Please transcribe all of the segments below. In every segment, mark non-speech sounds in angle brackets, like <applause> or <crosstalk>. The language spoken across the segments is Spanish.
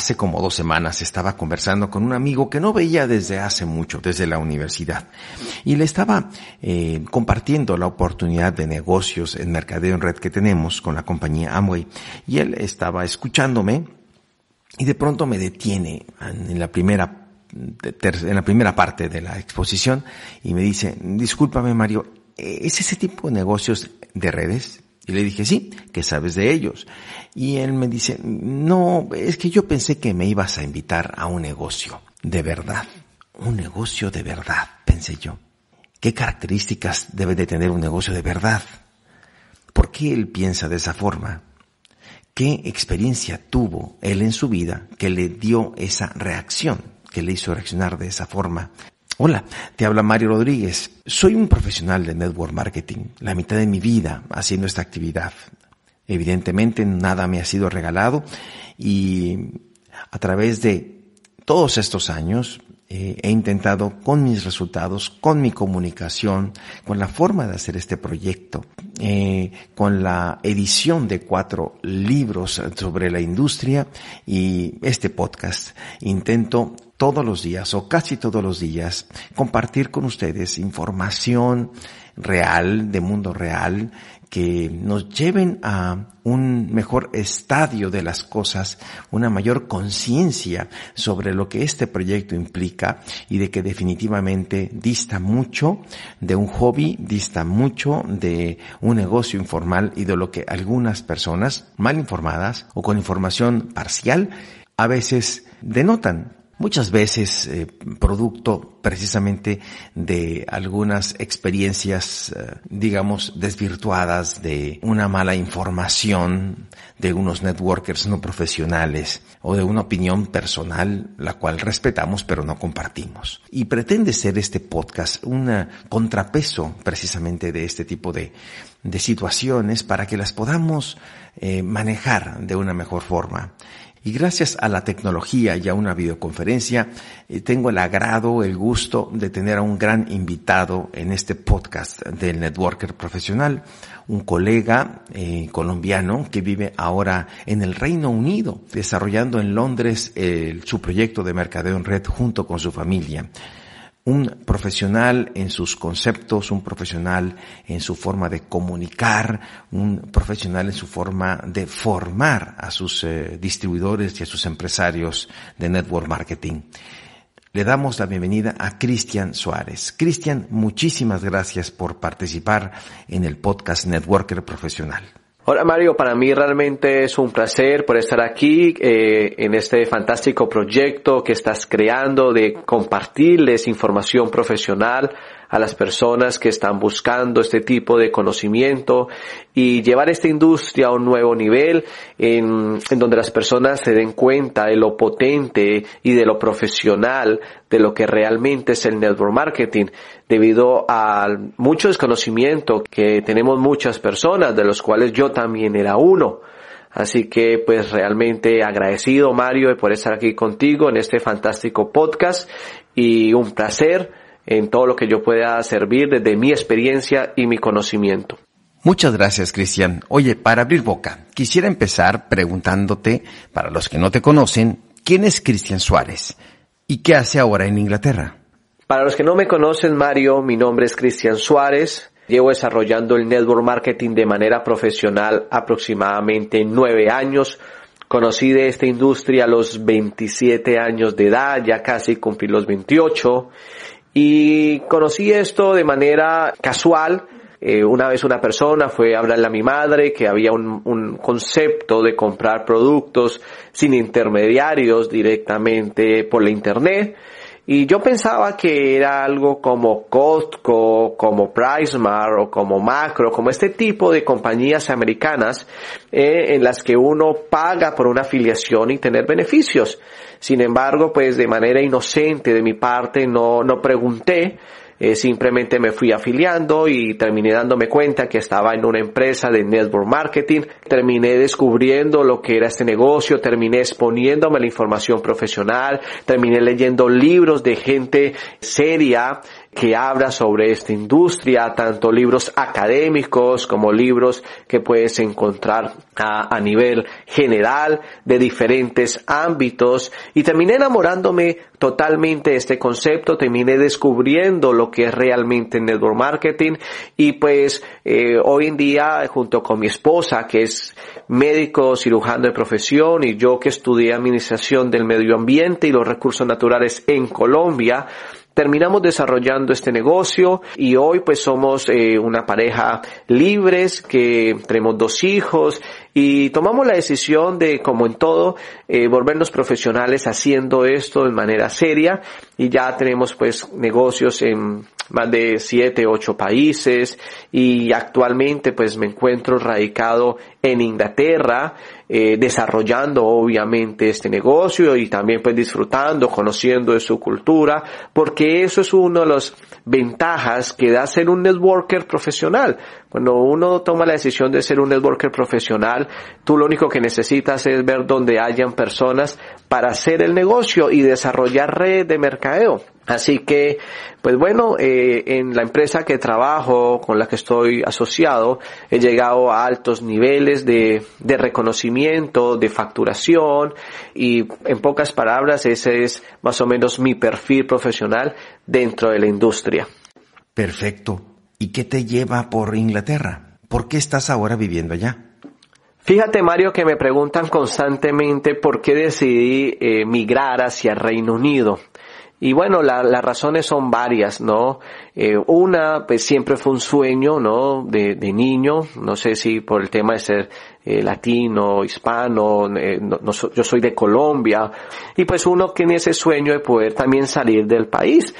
hace como dos semanas estaba conversando con un amigo que no veía desde hace mucho, desde la universidad, y le estaba eh, compartiendo la oportunidad de negocios en mercadeo en red que tenemos con la compañía Amway, y él estaba escuchándome y de pronto me detiene en la primera en la primera parte de la exposición y me dice, discúlpame Mario, ¿es ese tipo de negocios de redes? Y le dije, sí, que sabes de ellos. Y él me dice, no, es que yo pensé que me ibas a invitar a un negocio de verdad. Un negocio de verdad, pensé yo. ¿Qué características debe de tener un negocio de verdad? ¿Por qué él piensa de esa forma? ¿Qué experiencia tuvo él en su vida que le dio esa reacción, que le hizo reaccionar de esa forma? Hola, te habla Mario Rodríguez. Soy un profesional de network marketing, la mitad de mi vida haciendo esta actividad. Evidentemente nada me ha sido regalado y a través de todos estos años eh, he intentado con mis resultados, con mi comunicación, con la forma de hacer este proyecto, eh, con la edición de cuatro libros sobre la industria y este podcast, intento todos los días o casi todos los días compartir con ustedes información real, de mundo real, que nos lleven a un mejor estadio de las cosas, una mayor conciencia sobre lo que este proyecto implica y de que definitivamente dista mucho de un hobby, dista mucho de un negocio informal y de lo que algunas personas mal informadas o con información parcial a veces denotan muchas veces eh, producto precisamente de algunas experiencias, eh, digamos, desvirtuadas, de una mala información de unos networkers no profesionales o de una opinión personal, la cual respetamos pero no compartimos. Y pretende ser este podcast un contrapeso precisamente de este tipo de, de situaciones para que las podamos eh, manejar de una mejor forma. Y gracias a la tecnología y a una videoconferencia, eh, tengo el agrado, el gusto de tener a un gran invitado en este podcast del Networker Profesional, un colega eh, colombiano que vive ahora en el Reino Unido, desarrollando en Londres su proyecto de mercadeo en red junto con su familia un profesional en sus conceptos, un profesional en su forma de comunicar, un profesional en su forma de formar a sus eh, distribuidores y a sus empresarios de network marketing. Le damos la bienvenida a Cristian Suárez. Cristian, muchísimas gracias por participar en el podcast Networker Profesional. Hola Mario, para mí realmente es un placer por estar aquí eh, en este fantástico proyecto que estás creando de compartirles información profesional a las personas que están buscando este tipo de conocimiento y llevar esta industria a un nuevo nivel en, donde las personas se den cuenta de lo potente y de lo profesional de lo que realmente es el network marketing debido a mucho desconocimiento que tenemos muchas personas de los cuales yo también era uno. Así que pues realmente agradecido Mario por estar aquí contigo en este fantástico podcast y un placer en todo lo que yo pueda servir desde mi experiencia y mi conocimiento. Muchas gracias, Cristian. Oye, para abrir boca, quisiera empezar preguntándote, para los que no te conocen, ¿quién es Cristian Suárez? ¿Y qué hace ahora en Inglaterra? Para los que no me conocen, Mario, mi nombre es Cristian Suárez. Llevo desarrollando el network marketing de manera profesional aproximadamente nueve años. Conocí de esta industria a los 27 años de edad, ya casi cumplí los 28. Y conocí esto de manera casual. Eh, una vez una persona fue a hablarle a mi madre que había un, un concepto de comprar productos sin intermediarios directamente por la internet. Y yo pensaba que era algo como Costco, como PriceMart o como Macro, como este tipo de compañías americanas eh, en las que uno paga por una afiliación y tener beneficios. Sin embargo, pues de manera inocente de mi parte no, no pregunté eh, simplemente me fui afiliando y terminé dándome cuenta que estaba en una empresa de network marketing. Terminé descubriendo lo que era este negocio, terminé exponiéndome la información profesional, terminé leyendo libros de gente seria que habla sobre esta industria, tanto libros académicos como libros que puedes encontrar a, a nivel general de diferentes ámbitos. Y terminé enamorándome totalmente de este concepto, terminé descubriendo lo que es realmente network marketing y pues eh, hoy en día junto con mi esposa que es médico cirujano de profesión y yo que estudié administración del medio ambiente y los recursos naturales en Colombia, terminamos desarrollando este negocio y hoy pues somos eh, una pareja libres que tenemos dos hijos y tomamos la decisión de, como en todo, eh, volvernos profesionales haciendo esto de manera seria y ya tenemos pues negocios en más de siete, ocho países y actualmente pues me encuentro radicado en Inglaterra, eh, desarrollando obviamente este negocio y también pues disfrutando, conociendo de su cultura, porque eso es uno de las ventajas que da ser un networker profesional. Cuando uno toma la decisión de ser un networker profesional, tú lo único que necesitas es ver dónde hayan personas para hacer el negocio y desarrollar red de mercadeo. Así que, pues bueno, eh, en la empresa que trabajo, con la que estoy asociado, he llegado a altos niveles de, de reconocimiento, de facturación y en pocas palabras ese es más o menos mi perfil profesional dentro de la industria. Perfecto. ¿Y qué te lleva por Inglaterra? ¿Por qué estás ahora viviendo allá? Fíjate Mario que me preguntan constantemente por qué decidí eh, migrar hacia Reino Unido. Y bueno, las razones son varias, ¿no? Eh, una, pues siempre fue un sueño, ¿no? De, de, niño, no sé si por el tema de ser eh, latino, hispano, eh, no, no, yo soy de Colombia, y pues uno tiene ese sueño de poder también salir del país.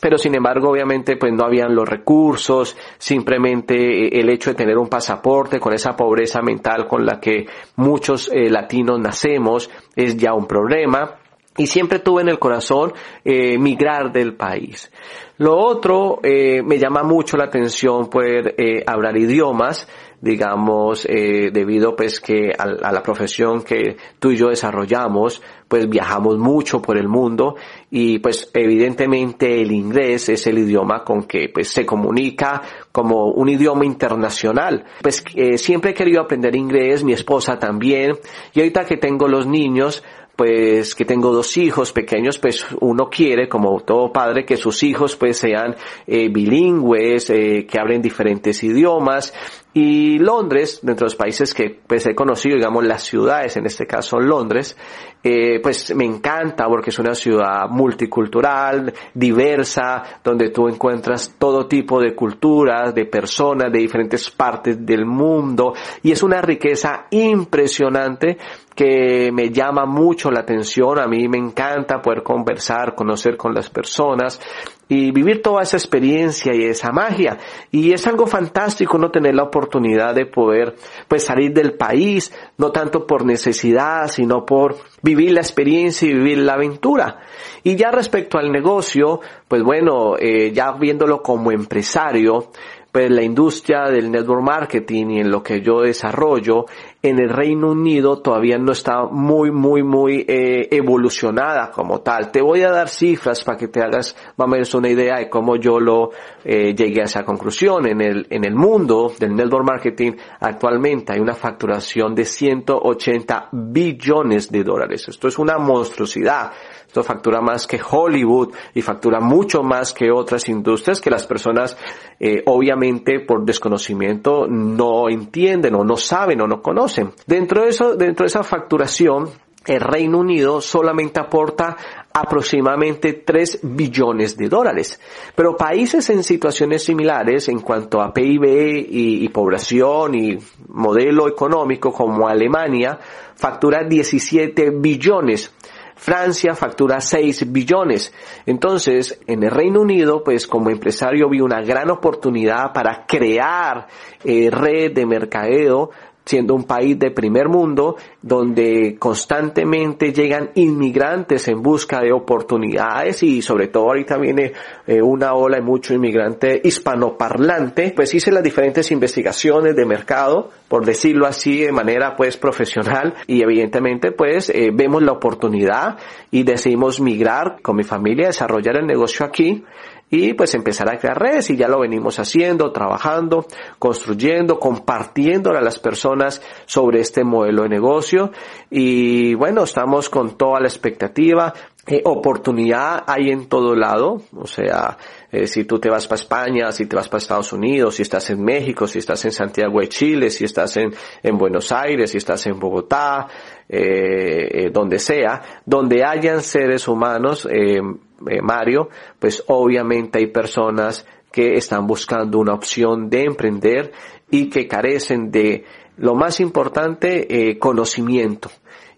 Pero sin embargo obviamente pues no habían los recursos, simplemente eh, el hecho de tener un pasaporte con esa pobreza mental con la que muchos eh, latinos nacemos es ya un problema y siempre tuve en el corazón eh, migrar del país. Lo otro, eh, me llama mucho la atención poder eh, hablar idiomas, digamos, eh, debido pues que a, a, la profesión que tú y yo desarrollamos, pues viajamos mucho por el mundo y pues evidentemente el inglés es el idioma con que pues se comunica como un idioma internacional. Pues eh, siempre he querido aprender inglés, mi esposa también, y ahorita que tengo los niños, pues que tengo dos hijos pequeños, pues uno quiere, como todo padre, que sus hijos pues sean eh, bilingües, eh, que hablen diferentes idiomas. Y Londres, dentro de los países que pues he conocido, digamos las ciudades, en este caso Londres, eh, pues me encanta porque es una ciudad multicultural, diversa, donde tú encuentras todo tipo de culturas, de personas de diferentes partes del mundo y es una riqueza impresionante que me llama mucho la atención. A mí me encanta poder conversar, conocer con las personas y vivir toda esa experiencia y esa magia. Y es algo fantástico no tener la oportunidad de poder pues salir del país, no tanto por necesidad, sino por vivir la experiencia y vivir la aventura. Y ya respecto al negocio, pues bueno, eh, ya viéndolo como empresario, pues la industria del network marketing y en lo que yo desarrollo en el Reino Unido todavía no está muy, muy, muy eh, evolucionada como tal. Te voy a dar cifras para que te hagas más o menos una idea de cómo yo lo eh, llegué a esa conclusión. En el, en el mundo del network marketing actualmente hay una facturación de 180 billones de dólares. Esto es una monstruosidad. Esto factura más que Hollywood y factura mucho más que otras industrias que las personas eh, obviamente por desconocimiento no entienden o no saben o no conocen. Dentro de eso, dentro de esa facturación, el Reino Unido solamente aporta aproximadamente 3 billones de dólares. Pero países en situaciones similares en cuanto a PIB y, y, población y modelo económico como Alemania factura 17 billones. Francia factura 6 billones. Entonces, en el Reino Unido, pues como empresario vi una gran oportunidad para crear eh, red de mercadeo siendo un país de primer mundo, donde constantemente llegan inmigrantes en busca de oportunidades y sobre todo ahorita viene eh, una ola de mucho inmigrante hispanoparlante, pues hice las diferentes investigaciones de mercado, por decirlo así, de manera pues profesional y evidentemente pues eh, vemos la oportunidad y decidimos migrar con mi familia, desarrollar el negocio aquí y pues empezar a crear redes y ya lo venimos haciendo, trabajando, construyendo, compartiendo a las personas sobre este modelo de negocio y bueno, estamos con toda la expectativa. Eh, oportunidad hay en todo lado, o sea, eh, si tú te vas para España, si te vas para Estados Unidos, si estás en México, si estás en Santiago de Chile, si estás en, en Buenos Aires, si estás en Bogotá, eh, eh donde sea, donde hayan seres humanos, eh, eh, Mario, pues obviamente hay personas que están buscando una opción de emprender y que carecen de lo más importante, eh, conocimiento.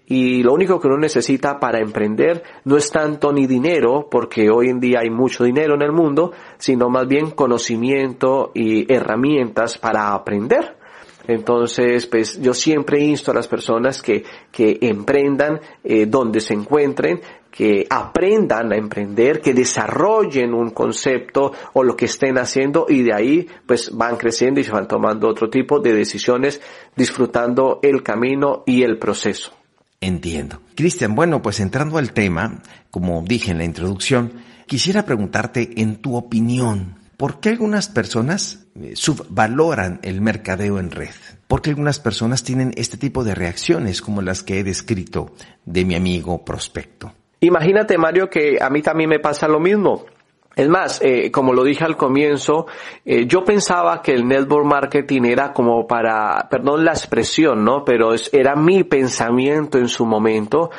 Y lo único que uno necesita para emprender no es tanto ni dinero, porque hoy en día hay mucho dinero en el mundo, sino más bien conocimiento y herramientas para aprender. Entonces, pues yo siempre insto a las personas que, que emprendan eh, donde se encuentren, que aprendan a emprender, que desarrollen un concepto o lo que estén haciendo y de ahí pues van creciendo y se van tomando otro tipo de decisiones disfrutando el camino y el proceso. Entiendo. Cristian, bueno, pues entrando al tema, como dije en la introducción, quisiera preguntarte en tu opinión, ¿por qué algunas personas eh, subvaloran el mercadeo en red? ¿Por qué algunas personas tienen este tipo de reacciones como las que he descrito de mi amigo prospecto? Imagínate, Mario, que a mí también me pasa lo mismo. Es más, eh, como lo dije al comienzo, eh, yo pensaba que el network marketing era como para, perdón la expresión, ¿no? Pero era mi pensamiento en su momento,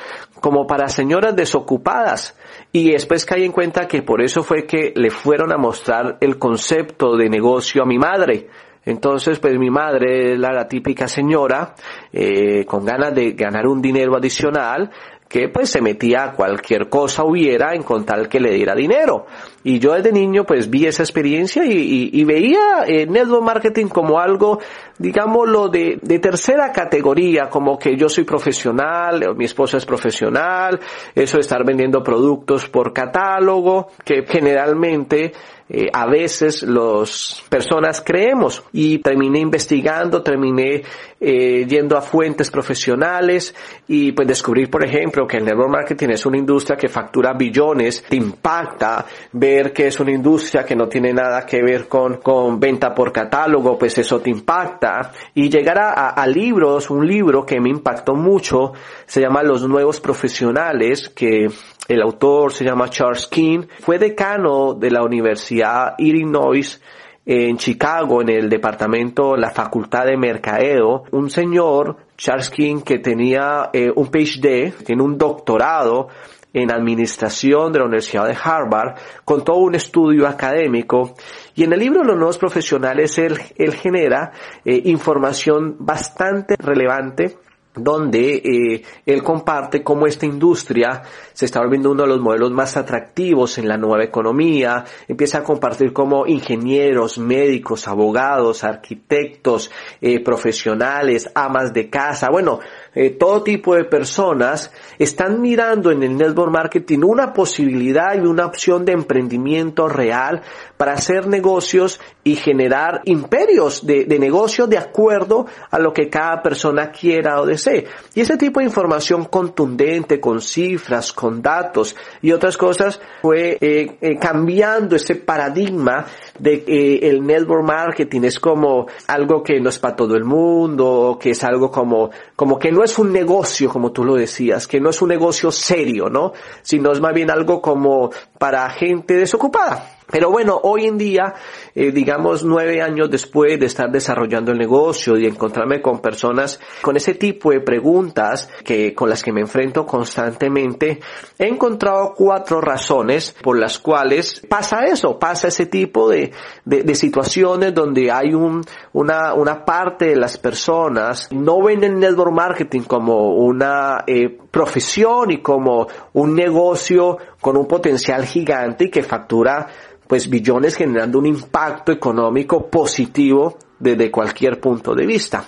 como para señoras desocupadas. Y después caí en cuenta que por eso fue que le fueron a mostrar el concepto de negocio a mi madre. Entonces, pues mi madre era la típica señora eh, con ganas de ganar un dinero adicional que pues se metía a cualquier cosa hubiera en con tal que le diera dinero. Y yo desde niño pues vi esa experiencia y, y, veía el network marketing como algo, digámoslo, de, de tercera categoría, como que yo soy profesional, mi esposa es profesional, eso de estar vendiendo productos por catálogo, que generalmente eh, a veces las personas creemos y terminé investigando, terminé eh, yendo a fuentes profesionales y pues descubrir, por ejemplo, que el network marketing es una industria que factura billones, te impacta ver que es una industria que no tiene nada que ver con, con venta por catálogo, pues eso te impacta. Y llegar a, a libros, un libro que me impactó mucho, se llama Los Nuevos Profesionales, que el autor se llama Charles King, fue decano de la Universidad Illinois en Chicago, en el departamento, la Facultad de Mercadeo, un señor, Charles King, que tenía eh, un PhD, tiene un doctorado en administración de la Universidad de Harvard, con todo un estudio académico. Y en el libro Los nuevos profesionales, él, él genera eh, información bastante relevante donde eh, él comparte cómo esta industria se está volviendo uno de los modelos más atractivos en la nueva economía, empieza a compartir cómo ingenieros, médicos, abogados, arquitectos, eh, profesionales, amas de casa, bueno, eh, todo tipo de personas están mirando en el network marketing una posibilidad y una opción de emprendimiento real para hacer negocios y generar imperios de, de negocio de acuerdo a lo que cada persona quiera o desee. Y ese tipo de información contundente, con cifras, con datos y otras cosas, fue eh, eh, cambiando ese paradigma de que el network marketing es como algo que no es para todo el mundo, que es algo como, como que no no es un negocio, como tú lo decías, que no es un negocio serio, ¿no? Sino es más bien algo como para gente desocupada. Pero bueno, hoy en día, eh, digamos nueve años después de estar desarrollando el negocio y encontrarme con personas con ese tipo de preguntas que con las que me enfrento constantemente, he encontrado cuatro razones por las cuales pasa eso, pasa ese tipo de, de, de situaciones donde hay un, una, una parte de las personas no ven el network marketing como una eh, profesión y como un negocio con un potencial gigante y que factura pues billones generando un impacto económico positivo desde cualquier punto de vista.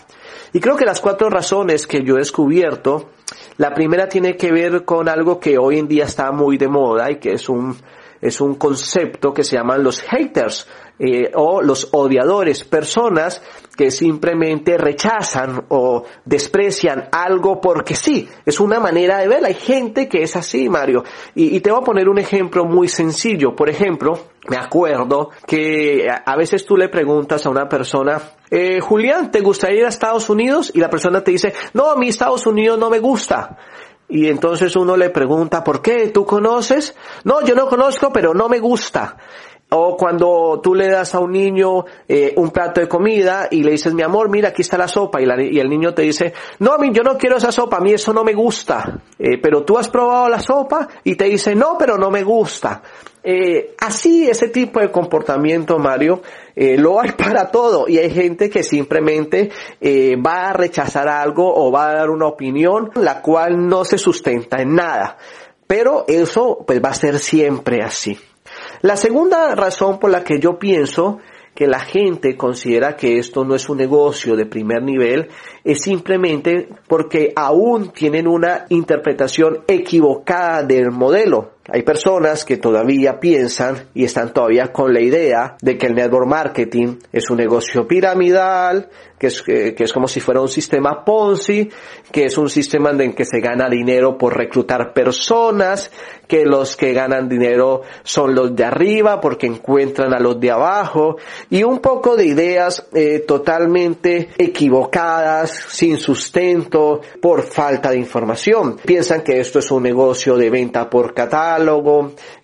Y creo que las cuatro razones que yo he descubierto, la primera tiene que ver con algo que hoy en día está muy de moda y que es un, es un concepto que se llaman los haters eh, o los odiadores, personas que simplemente rechazan o desprecian algo porque sí, es una manera de ver. Hay gente que es así, Mario. Y, te voy a poner un ejemplo muy sencillo. Por ejemplo, me acuerdo que a veces tú le preguntas a una persona, eh, Julián, ¿te gustaría ir a Estados Unidos? Y la persona te dice, no, a mí Estados Unidos no me gusta. Y entonces uno le pregunta, ¿por qué? ¿Tú conoces? No, yo no conozco, pero no me gusta. O cuando tú le das a un niño eh, un plato de comida y le dices, mi amor, mira, aquí está la sopa, y, la, y, el niño te dice, no, yo no quiero esa sopa, a mí eso no me gusta. Eh, pero tú has probado la sopa y te dice, no, pero no me gusta. Eh, así, ese tipo de comportamiento, Mario, eh, lo hay <laughs> para todo y hay gente que simplemente eh, va a rechazar algo o va a dar una opinión la cual no se sustenta en nada. Pero eso pues va a ser siempre así. La segunda razón por la que yo pienso que la gente considera que esto no es un negocio de primer nivel es simplemente porque aún tienen una interpretación equivocada del modelo. Hay personas que todavía piensan y están todavía con la idea de que el network marketing es un negocio piramidal, que es, que, es como si fuera un sistema Ponzi, que es un sistema en que se gana dinero por reclutar personas, que los que ganan dinero son los de arriba porque encuentran a los de abajo, y un poco de ideas eh, totalmente equivocadas, sin sustento, por falta de información. Piensan que esto es un negocio de venta por catálogo,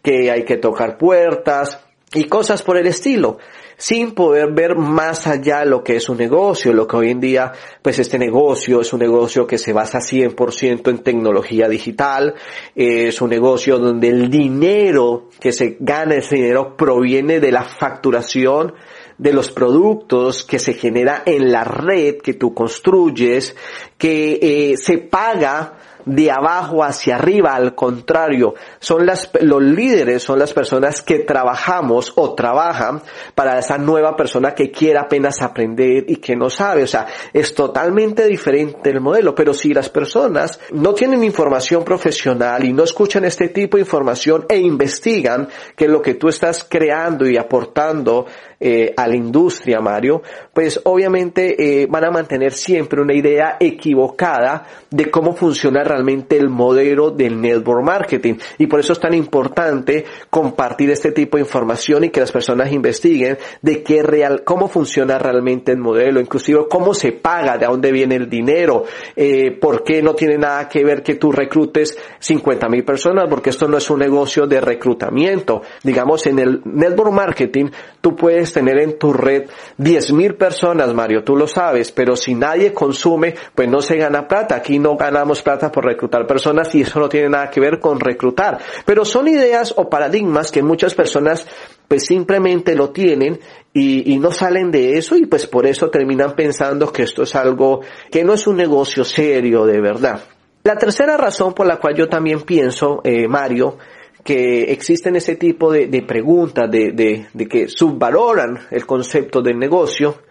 que hay que tocar puertas, y cosas por el estilo sin poder ver más allá lo que es un negocio, lo que hoy en día, pues este negocio es un negocio que se basa 100% en tecnología digital, es un negocio donde el dinero que se gana, ese dinero proviene de la facturación de los productos que se genera en la red que tú construyes, que eh, se paga de abajo hacia arriba, al contrario, son las, los líderes son las personas que trabajamos o trabajan para esa nueva persona que quiere apenas aprender y que no sabe, o sea, es totalmente diferente el modelo, pero si las personas no tienen información profesional y no escuchan este tipo de información e investigan que lo que tú estás creando y aportando eh, a la industria, Mario, pues obviamente eh, van a mantener siempre una idea equivocada de cómo funciona realmente el modelo del network marketing. Y por eso es tan importante compartir este tipo de información y que las personas investiguen de qué real, cómo funciona realmente el modelo, inclusive cómo se paga, de dónde viene el dinero, eh, por qué no tiene nada que ver que tú reclutes 50 mil personas, porque esto no es un negocio de reclutamiento. Digamos, en el network marketing, tú puedes tener en tu red 10 mil personas, Mario, tú lo sabes, pero si nadie consume, pues no se gana plata. Aquí no ganamos plata por reclutar personas y eso no tiene nada que ver con reclutar. Pero son ideas o paradigmas que muchas personas pues simplemente lo tienen y, y, no salen de eso y pues por eso terminan pensando que esto es algo que no es un negocio serio de verdad. La tercera razón por la cual yo también pienso, eh, Mario, que existen ese tipo de, preguntas, de, de, de, que subvaloran el concepto del negocio,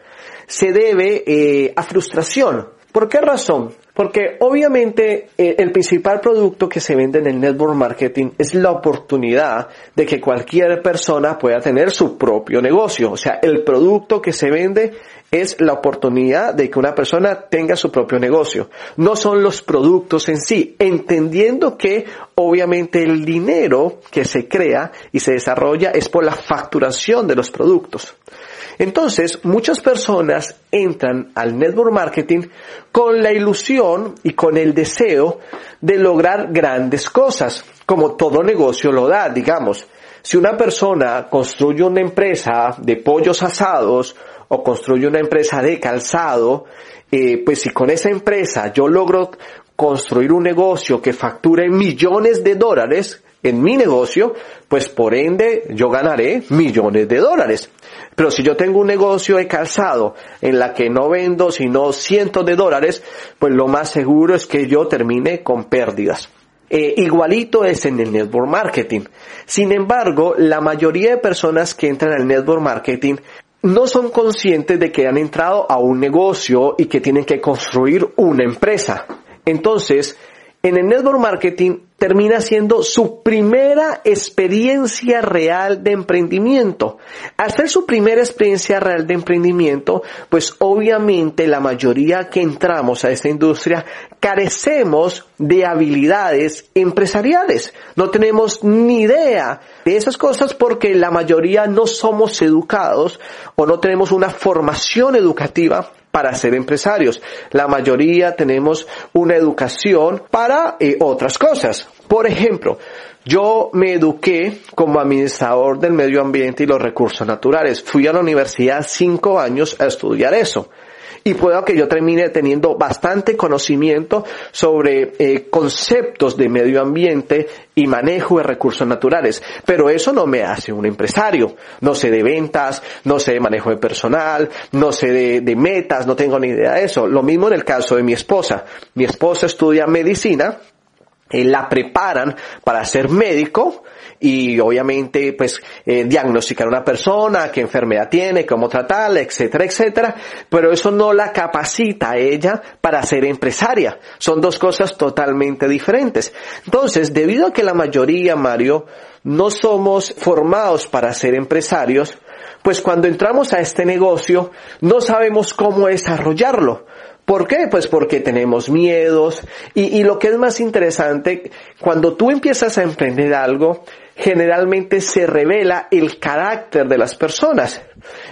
se debe eh, a frustración. ¿Por qué razón? Porque obviamente eh, el principal producto que se vende en el network marketing es la oportunidad de que cualquier persona pueda tener su propio negocio. O sea, el producto que se vende es la oportunidad de que una persona tenga su propio negocio. No son los productos en sí, entendiendo que obviamente el dinero que se crea y se desarrolla es por la facturación de los productos. Entonces, muchas personas entran al network marketing con la ilusión y con el deseo de lograr grandes cosas, como todo negocio lo da, digamos. Si una persona construye una empresa de pollos asados o construye una empresa de calzado, eh, pues si con esa empresa yo logro construir un negocio que facture millones de dólares en mi negocio, pues por ende yo ganaré millones de dólares. Pero si yo tengo un negocio de calzado en la que no vendo sino cientos de dólares, pues lo más seguro es que yo termine con pérdidas. Eh, igualito es en el network marketing. Sin embargo, la mayoría de personas que entran al network marketing no son conscientes de que han entrado a un negocio y que tienen que construir una empresa. Entonces, en el network marketing termina siendo su primera experiencia real de emprendimiento. Al ser su primera experiencia real de emprendimiento, pues obviamente la mayoría que entramos a esta industria carecemos de habilidades empresariales. No tenemos ni idea de esas cosas porque la mayoría no somos educados o no tenemos una formación educativa para ser empresarios. La mayoría tenemos una educación para eh, otras cosas. Por ejemplo, yo me eduqué como administrador del medio ambiente y los recursos naturales. Fui a la universidad cinco años a estudiar eso y puedo que yo termine teniendo bastante conocimiento sobre eh, conceptos de medio ambiente y manejo de recursos naturales. Pero eso no me hace un empresario. No sé de ventas, no sé de manejo de personal, no sé de, de metas, no tengo ni idea de eso. Lo mismo en el caso de mi esposa. Mi esposa estudia medicina, eh, la preparan para ser médico, y obviamente pues eh, diagnosticar a una persona, qué enfermedad tiene, cómo tratarla, etcétera, etcétera, pero eso no la capacita a ella para ser empresaria. Son dos cosas totalmente diferentes. Entonces, debido a que la mayoría, Mario, no somos formados para ser empresarios, pues cuando entramos a este negocio no sabemos cómo desarrollarlo. ¿Por qué? Pues porque tenemos miedos y, y, lo que es más interesante, cuando tú empiezas a emprender algo, generalmente se revela el carácter de las personas.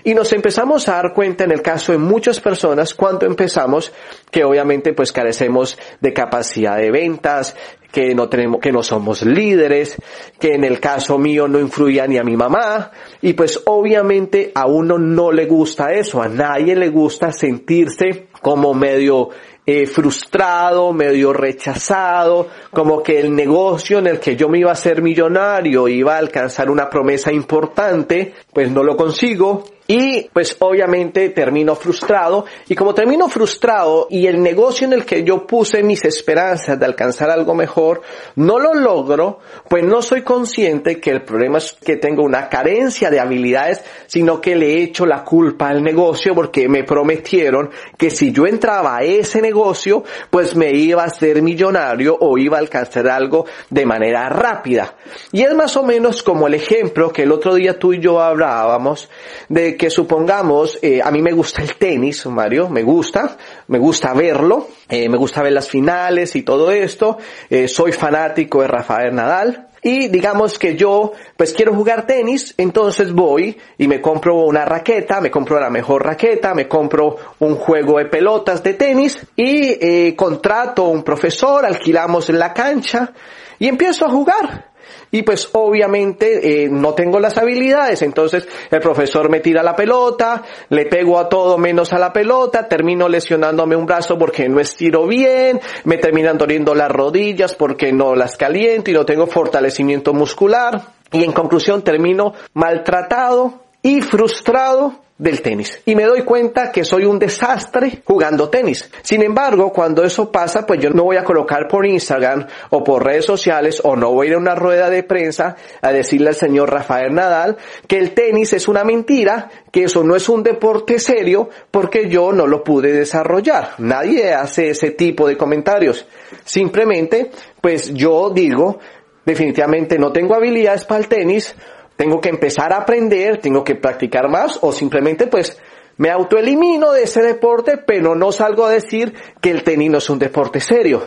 Y nos empezamos a dar cuenta en el caso de muchas personas cuando empezamos que obviamente pues carecemos de capacidad de ventas, que no tenemos, que no somos líderes, que en el caso mío no influía ni a mi mamá, y pues obviamente a uno no le gusta eso, a nadie le gusta sentirse como medio eh, frustrado, medio rechazado, como que el negocio en el que yo me iba a ser millonario iba a alcanzar una promesa importante, pues no lo consigo, y pues obviamente termino frustrado y como termino frustrado y el negocio en el que yo puse mis esperanzas de alcanzar algo mejor no lo logro, pues no soy consciente que el problema es que tengo una carencia de habilidades, sino que le he hecho la culpa al negocio porque me prometieron que si yo entraba a ese negocio, pues me iba a ser millonario o iba a alcanzar algo de manera rápida. Y es más o menos como el ejemplo que el otro día tú y yo hablábamos de que supongamos, eh, a mí me gusta el tenis, Mario, me gusta, me gusta verlo, eh, me gusta ver las finales y todo esto, eh, soy fanático de Rafael Nadal, y digamos que yo pues quiero jugar tenis, entonces voy y me compro una raqueta, me compro la mejor raqueta, me compro un juego de pelotas de tenis y eh, contrato un profesor, alquilamos la cancha y empiezo a jugar y pues obviamente eh, no tengo las habilidades, entonces el profesor me tira la pelota, le pego a todo menos a la pelota, termino lesionándome un brazo porque no estiro bien, me terminan doliendo las rodillas porque no las caliento y no tengo fortalecimiento muscular. Y en conclusión termino maltratado y frustrado del tenis y me doy cuenta que soy un desastre jugando tenis. Sin embargo, cuando eso pasa, pues yo no voy a colocar por Instagram o por redes sociales o no voy a ir a una rueda de prensa a decirle al señor Rafael Nadal que el tenis es una mentira, que eso no es un deporte serio porque yo no lo pude desarrollar. Nadie hace ese tipo de comentarios. Simplemente, pues yo digo, definitivamente no tengo habilidades para el tenis, tengo que empezar a aprender, tengo que practicar más o simplemente pues me autoelimino de ese deporte, pero no salgo a decir que el tenis no es un deporte serio.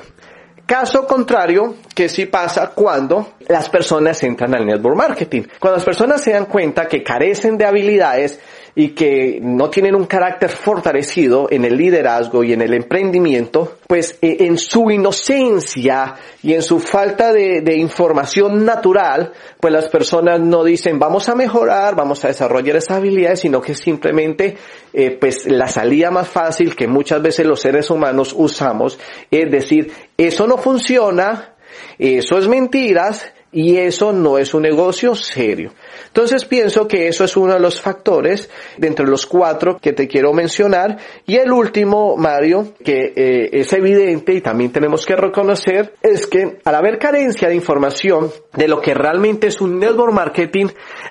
Caso contrario, que sí pasa cuando las personas entran al network marketing. Cuando las personas se dan cuenta que carecen de habilidades y que no tienen un carácter fortalecido en el liderazgo y en el emprendimiento, pues eh, en su inocencia y en su falta de, información natural, pues las personas no dicen vamos a mejorar, vamos a desarrollar esas habilidades, sino que simplemente eh, pues la salida más fácil que muchas veces los seres humanos usamos es decir, eso no funciona, eso es mentiras, y eso no es un negocio serio. Entonces pienso que eso es uno de los factores entre los cuatro que te quiero mencionar. Y el último, Mario, que eh, es evidente y también tenemos que reconocer, es que al haber carencia de información de lo que realmente es un network marketing,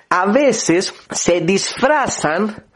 a veces se disfrazan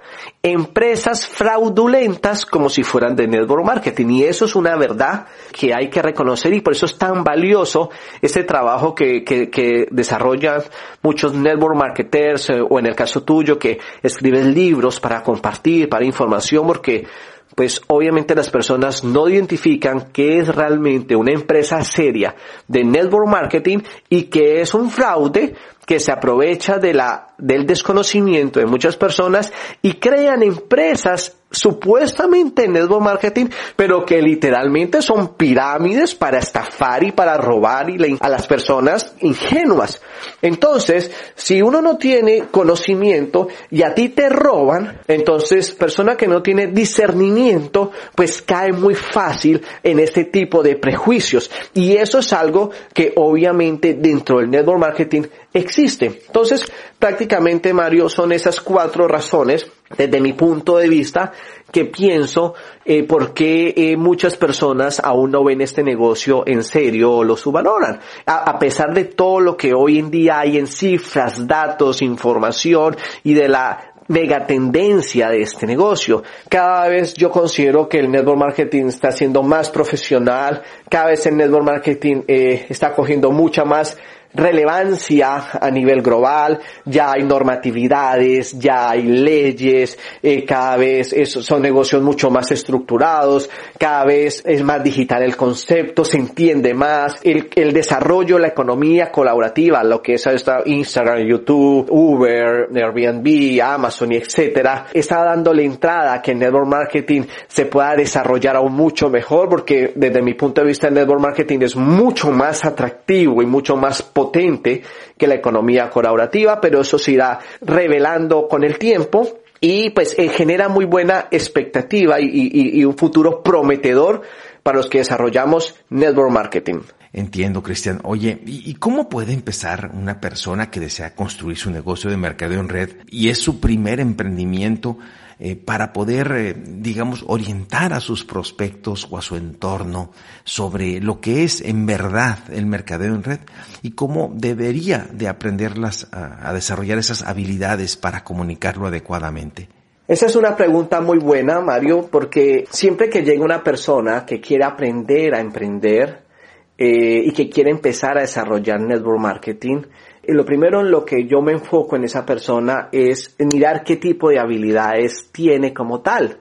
empresas fraudulentas como si fueran de network marketing. Y eso es una verdad que hay que reconocer y por eso es tan valioso este trabajo que, que, que desarrollan muchos network marketers eh, o en el caso tuyo que escribes libros para compartir, para información, porque pues obviamente las personas no identifican qué es realmente una empresa seria de network marketing y que es un fraude que se aprovecha de la, del desconocimiento de muchas personas y crean empresas supuestamente en network marketing, pero que literalmente son pirámides para estafar y para robar y a las personas ingenuas. Entonces, si uno no tiene conocimiento y a ti te roban, entonces persona que no tiene discernimiento, pues cae muy fácil en este tipo de prejuicios. Y eso es algo que obviamente dentro del network marketing existe. Entonces, prácticamente, Mario, son esas cuatro razones, desde mi punto de vista, que pienso eh, por qué eh, muchas personas aún no ven este negocio en serio o lo subvaloran. A, a, pesar de todo lo que hoy en día hay en cifras, datos, información y de la mega tendencia de este negocio. Cada vez yo considero que el network marketing está siendo más profesional, cada vez el network marketing eh, está cogiendo mucha más relevancia a nivel global, ya hay normatividades, ya hay leyes, eh, cada vez son negocios mucho más estructurados, cada vez es más digital el concepto, se entiende más, el, desarrollo, la economía colaborativa, lo que es esta Instagram, YouTube, Uber, Airbnb, Amazon y etcétera, está dándole entrada a que el network marketing se pueda desarrollar aún mucho mejor porque desde mi punto de vista el network marketing es mucho más atractivo y mucho más que la economía colaborativa, pero eso se irá revelando con el tiempo y pues eh, genera muy buena expectativa y, y, y un futuro prometedor para los que desarrollamos network marketing. Entiendo, Cristian. Oye, ¿y cómo puede empezar una persona que desea construir su negocio de mercadeo en red y es su primer emprendimiento eh, para poder, eh, digamos, orientar a sus prospectos o a su entorno sobre lo que es en verdad el mercadeo en red y cómo debería de aprenderlas a, a desarrollar esas habilidades para comunicarlo adecuadamente? Esa es una pregunta muy buena, Mario, porque siempre que llega una persona que quiere aprender a emprender, eh, y que quiere empezar a desarrollar network marketing, lo primero en lo que yo me enfoco en esa persona es mirar qué tipo de habilidades tiene como tal.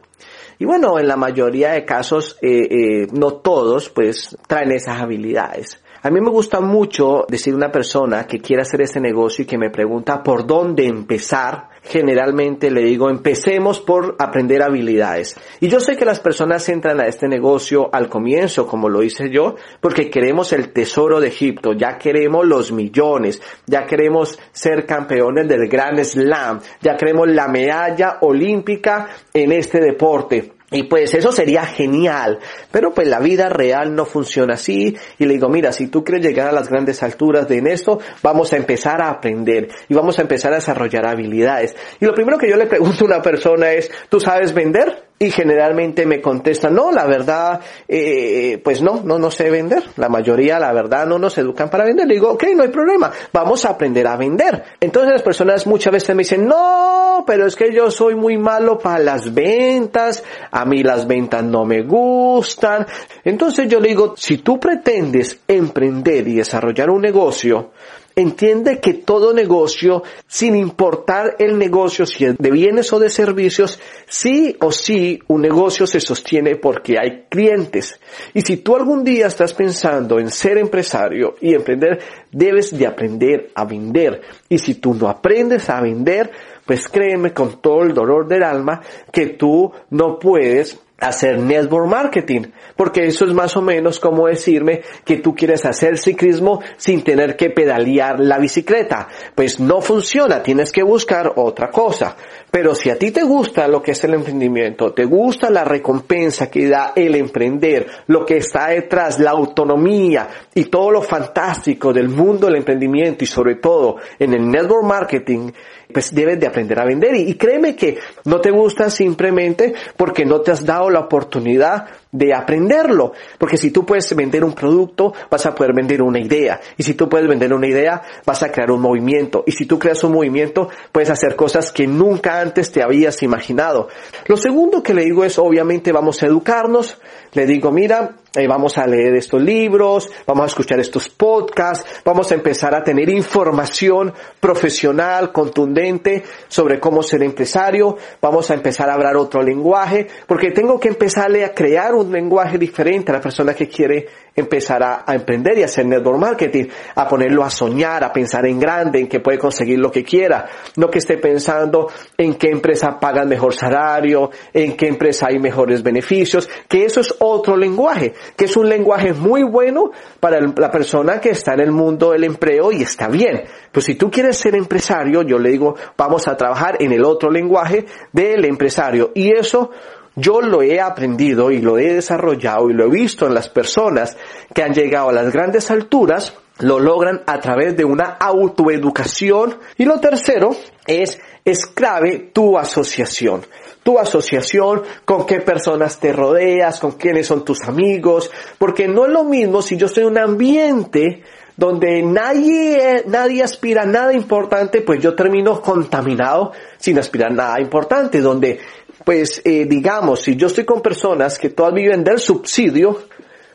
Y bueno, en la mayoría de casos, eh, no todos, pues traen esas habilidades. A mí me gusta mucho decir una persona que quiere hacer ese negocio y que me pregunta por dónde empezar. Generalmente le digo, empecemos por aprender habilidades. Y yo sé que las personas entran a este negocio al comienzo, como lo hice yo, porque queremos el tesoro de Egipto, ya queremos los millones, ya queremos ser campeones del Gran Slam, ya queremos la medalla olímpica en este deporte. Y pues eso sería genial, pero pues la vida real no funciona así y le digo, mira, si tú quieres llegar a las grandes alturas de en esto, vamos a empezar a aprender y vamos a empezar a desarrollar habilidades. Y lo primero que yo le pregunto a una persona es, ¿tú sabes vender? Y generalmente me contestan, no, la verdad, eh, pues no, no, no sé vender. La mayoría, la verdad, no nos educan para vender. Le digo, ok, no hay problema, vamos a aprender a vender. Entonces las personas muchas veces me dicen, no, pero es que yo soy muy malo para las ventas, a mí las ventas no me gustan. Entonces yo le digo, si tú pretendes emprender y desarrollar un negocio, Entiende que todo negocio, sin importar el negocio, si es de bienes o de servicios, sí o sí un negocio se sostiene porque hay clientes. Y si tú algún día estás pensando en ser empresario y emprender, debes de aprender a vender. Y si tú no aprendes a vender, pues créeme con todo el dolor del alma que tú no puedes hacer network marketing, porque eso es más o menos como decirme que tú quieres hacer ciclismo sin tener que pedalear la bicicleta. Pues no funciona, tienes que buscar otra cosa. Pero si a ti te gusta lo que es el emprendimiento, te gusta la recompensa que da el emprender, lo que está detrás, la autonomía y todo lo fantástico del mundo del emprendimiento y sobre todo en el network marketing, pues debes de aprender a vender. Y, créeme que no te gusta simplemente porque no te has dado la oportunidad de aprenderlo. Porque si tú puedes vender un producto, vas a poder vender una idea. Y si tú puedes vender una idea, vas a crear un movimiento. Y si tú creas un movimiento, puedes hacer cosas que nunca antes te habías imaginado. Lo segundo que le digo es, obviamente, vamos a educarnos. Le digo, mira, eh, vamos a leer estos libros, vamos a escuchar estos podcasts, vamos a empezar a tener información profesional, contundente sobre cómo ser empresario, vamos a empezar a hablar otro lenguaje, porque tengo que empezarle a crear un lenguaje diferente a la persona que quiere empezar a, emprender y hacer network marketing, a ponerlo a soñar, a pensar en grande, en que puede conseguir lo que quiera, no que esté pensando en qué empresa paga el mejor salario, en qué empresa hay mejores beneficios, que eso es otro lenguaje, que es un lenguaje muy bueno para la persona que está en el mundo del empleo y está bien. Pues si tú quieres ser empresario, yo le digo, vamos a trabajar en el otro lenguaje del empresario y eso yo lo he aprendido y lo he desarrollado y lo he visto en las personas que han llegado a las grandes alturas, lo logran a través de una autoeducación. Y lo tercero es, es clave tu asociación. Tu asociación, con qué personas te rodeas, con quiénes son tus amigos, porque no es lo mismo si yo estoy en un ambiente donde nadie, nadie aspira a nada importante, pues yo termino contaminado sin aspirar a nada importante, donde pues eh, digamos, si yo estoy con personas que todas viven del subsidio,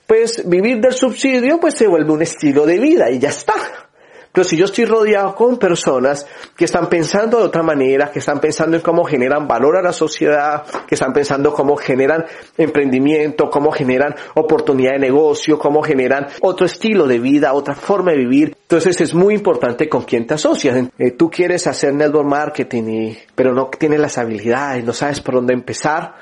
pues vivir del subsidio pues se vuelve un estilo de vida y ya está. Pero si yo estoy rodeado con personas que están pensando de otra manera, que están pensando en cómo generan valor a la sociedad, que están pensando cómo generan emprendimiento, cómo generan oportunidad de negocio, cómo generan otro estilo de vida, otra forma de vivir. Entonces es muy importante con quién te asocias. Eh, tú quieres hacer network marketing y, pero no tienes las habilidades, no sabes por dónde empezar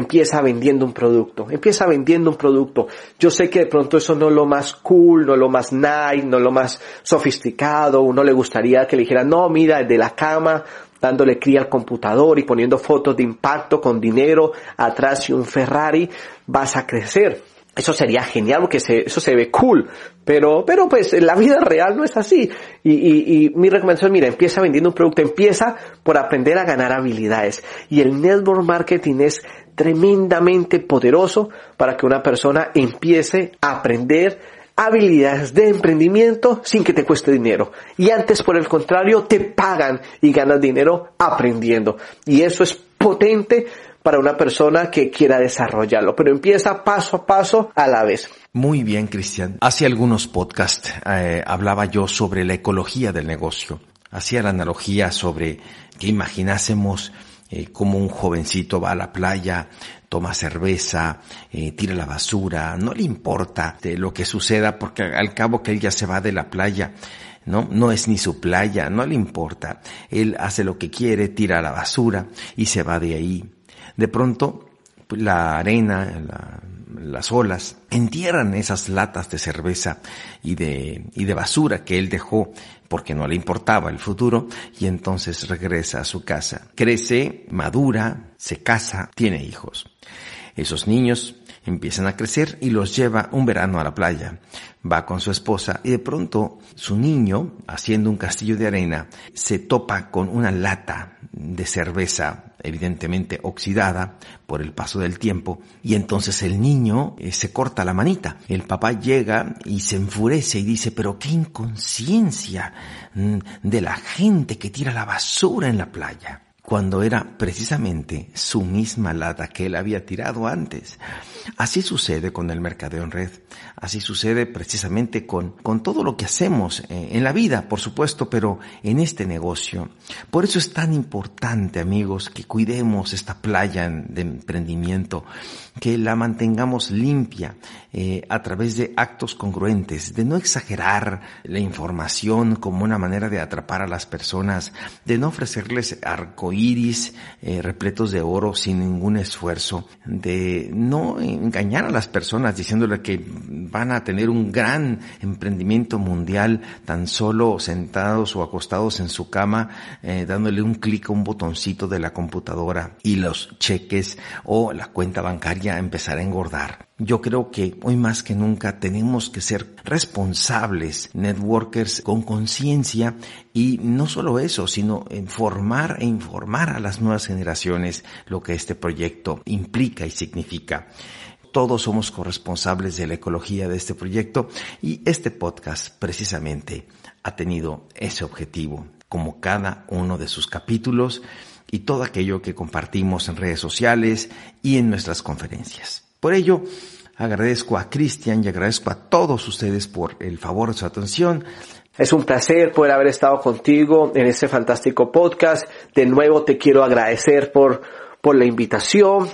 Empieza vendiendo un producto, empieza vendiendo un producto. Yo sé que de pronto eso no es lo más cool, no es lo más nice, no es lo más sofisticado, uno le gustaría que le dijera, no, mira, de la cama, dándole cría al computador y poniendo fotos de impacto con dinero atrás y un Ferrari, vas a crecer. Eso sería genial porque eso se ve cool, pero, pero pues la vida real no es así. Y, y, y mi recomendación, mira, empieza vendiendo un producto, empieza por aprender a ganar habilidades. Y el network marketing es tremendamente poderoso para que una persona empiece a aprender habilidades de emprendimiento sin que te cueste dinero. Y antes, por el contrario, te pagan y ganas dinero aprendiendo. Y eso es potente para una persona que quiera desarrollarlo, pero empieza paso a paso a la vez. Muy bien, Cristian. Hace algunos podcasts eh, hablaba yo sobre la ecología del negocio. Hacía la analogía sobre que imaginásemos eh, como un jovencito va a la playa, toma cerveza, eh, tira la basura, no le importa lo que suceda porque al cabo que él ya se va de la playa, ¿no? No es ni su playa, no le importa. Él hace lo que quiere, tira la basura y se va de ahí. De pronto, la arena, las olas, entierran esas latas de cerveza y de, y de basura que él dejó porque no le importaba el futuro y entonces regresa a su casa. Crece, madura, se casa, tiene hijos. Esos niños empiezan a crecer y los lleva un verano a la playa. Va con su esposa y de pronto su niño, haciendo un castillo de arena, se topa con una lata de cerveza evidentemente oxidada por el paso del tiempo, y entonces el niño eh, se corta la manita. El papá llega y se enfurece y dice, pero qué inconsciencia mm, de la gente que tira la basura en la playa cuando era precisamente su misma lata que él había tirado antes. Así sucede con el mercadeo en red, así sucede precisamente con, con todo lo que hacemos eh, en la vida, por supuesto, pero en este negocio. Por eso es tan importante, amigos, que cuidemos esta playa de emprendimiento, que la mantengamos limpia eh, a través de actos congruentes, de no exagerar la información como una manera de atrapar a las personas, de no ofrecerles arcoíris eh, repletos de oro sin ningún esfuerzo, de no engañar a las personas diciéndole que van a tener un gran emprendimiento mundial tan solo sentados o acostados en su cama, eh, dándole un clic a un botoncito de la computadora y los cheques o la cuenta bancaria empezar a engordar. Yo creo que hoy más que nunca tenemos que ser responsables, networkers con conciencia y no solo eso, sino formar e informar a las nuevas generaciones lo que este proyecto implica y significa. todos somos corresponsables de la ecología de este proyecto y este podcast precisamente ha tenido ese objetivo, como cada uno de sus capítulos y todo aquello que compartimos en redes sociales y en nuestras conferencias. Por ello, agradezco a Cristian y agradezco a todos ustedes por el favor de su atención. Es un placer poder haber estado contigo en este fantástico podcast. De nuevo te quiero agradecer por, por la invitación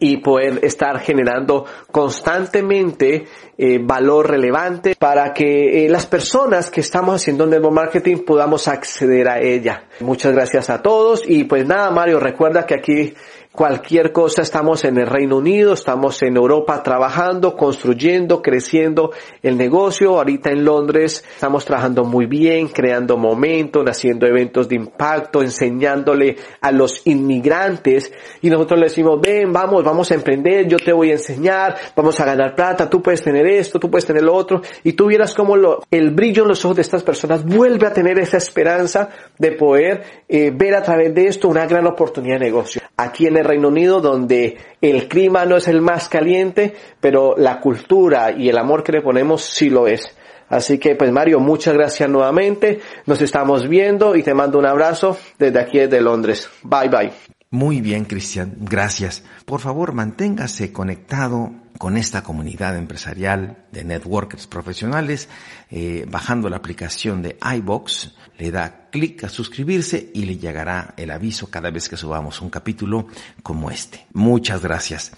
y poder estar generando constantemente eh, valor relevante para que eh, las personas que estamos haciendo network marketing podamos acceder a ella. Muchas gracias a todos y pues nada Mario, recuerda que aquí cualquier cosa, estamos en el Reino Unido, estamos en Europa trabajando, construyendo, creciendo el negocio. Ahorita en Londres estamos trabajando muy bien, creando momentos, haciendo eventos de impacto, enseñándole a los inmigrantes y nosotros le decimos, ven, vamos, vamos a emprender, yo te voy a enseñar, vamos a ganar plata, tú puedes tener esto, tú puedes tener lo otro y tú vieras cómo lo, el brillo en los ojos de estas personas vuelve a tener esa esperanza de poder eh, ver a través de esto una gran oportunidad de negocio. Aquí en Reino Unido donde el clima no es el más caliente, pero la cultura y el amor que le ponemos sí lo es. Así que pues Mario, muchas gracias nuevamente. Nos estamos viendo y te mando un abrazo desde aquí desde Londres. Bye bye. Muy bien, Cristian. Gracias. Por favor, manténgase conectado con esta comunidad empresarial de networkers profesionales, eh, bajando la aplicación de iBox, le da clic a suscribirse y le llegará el aviso cada vez que subamos un capítulo como este. Muchas gracias.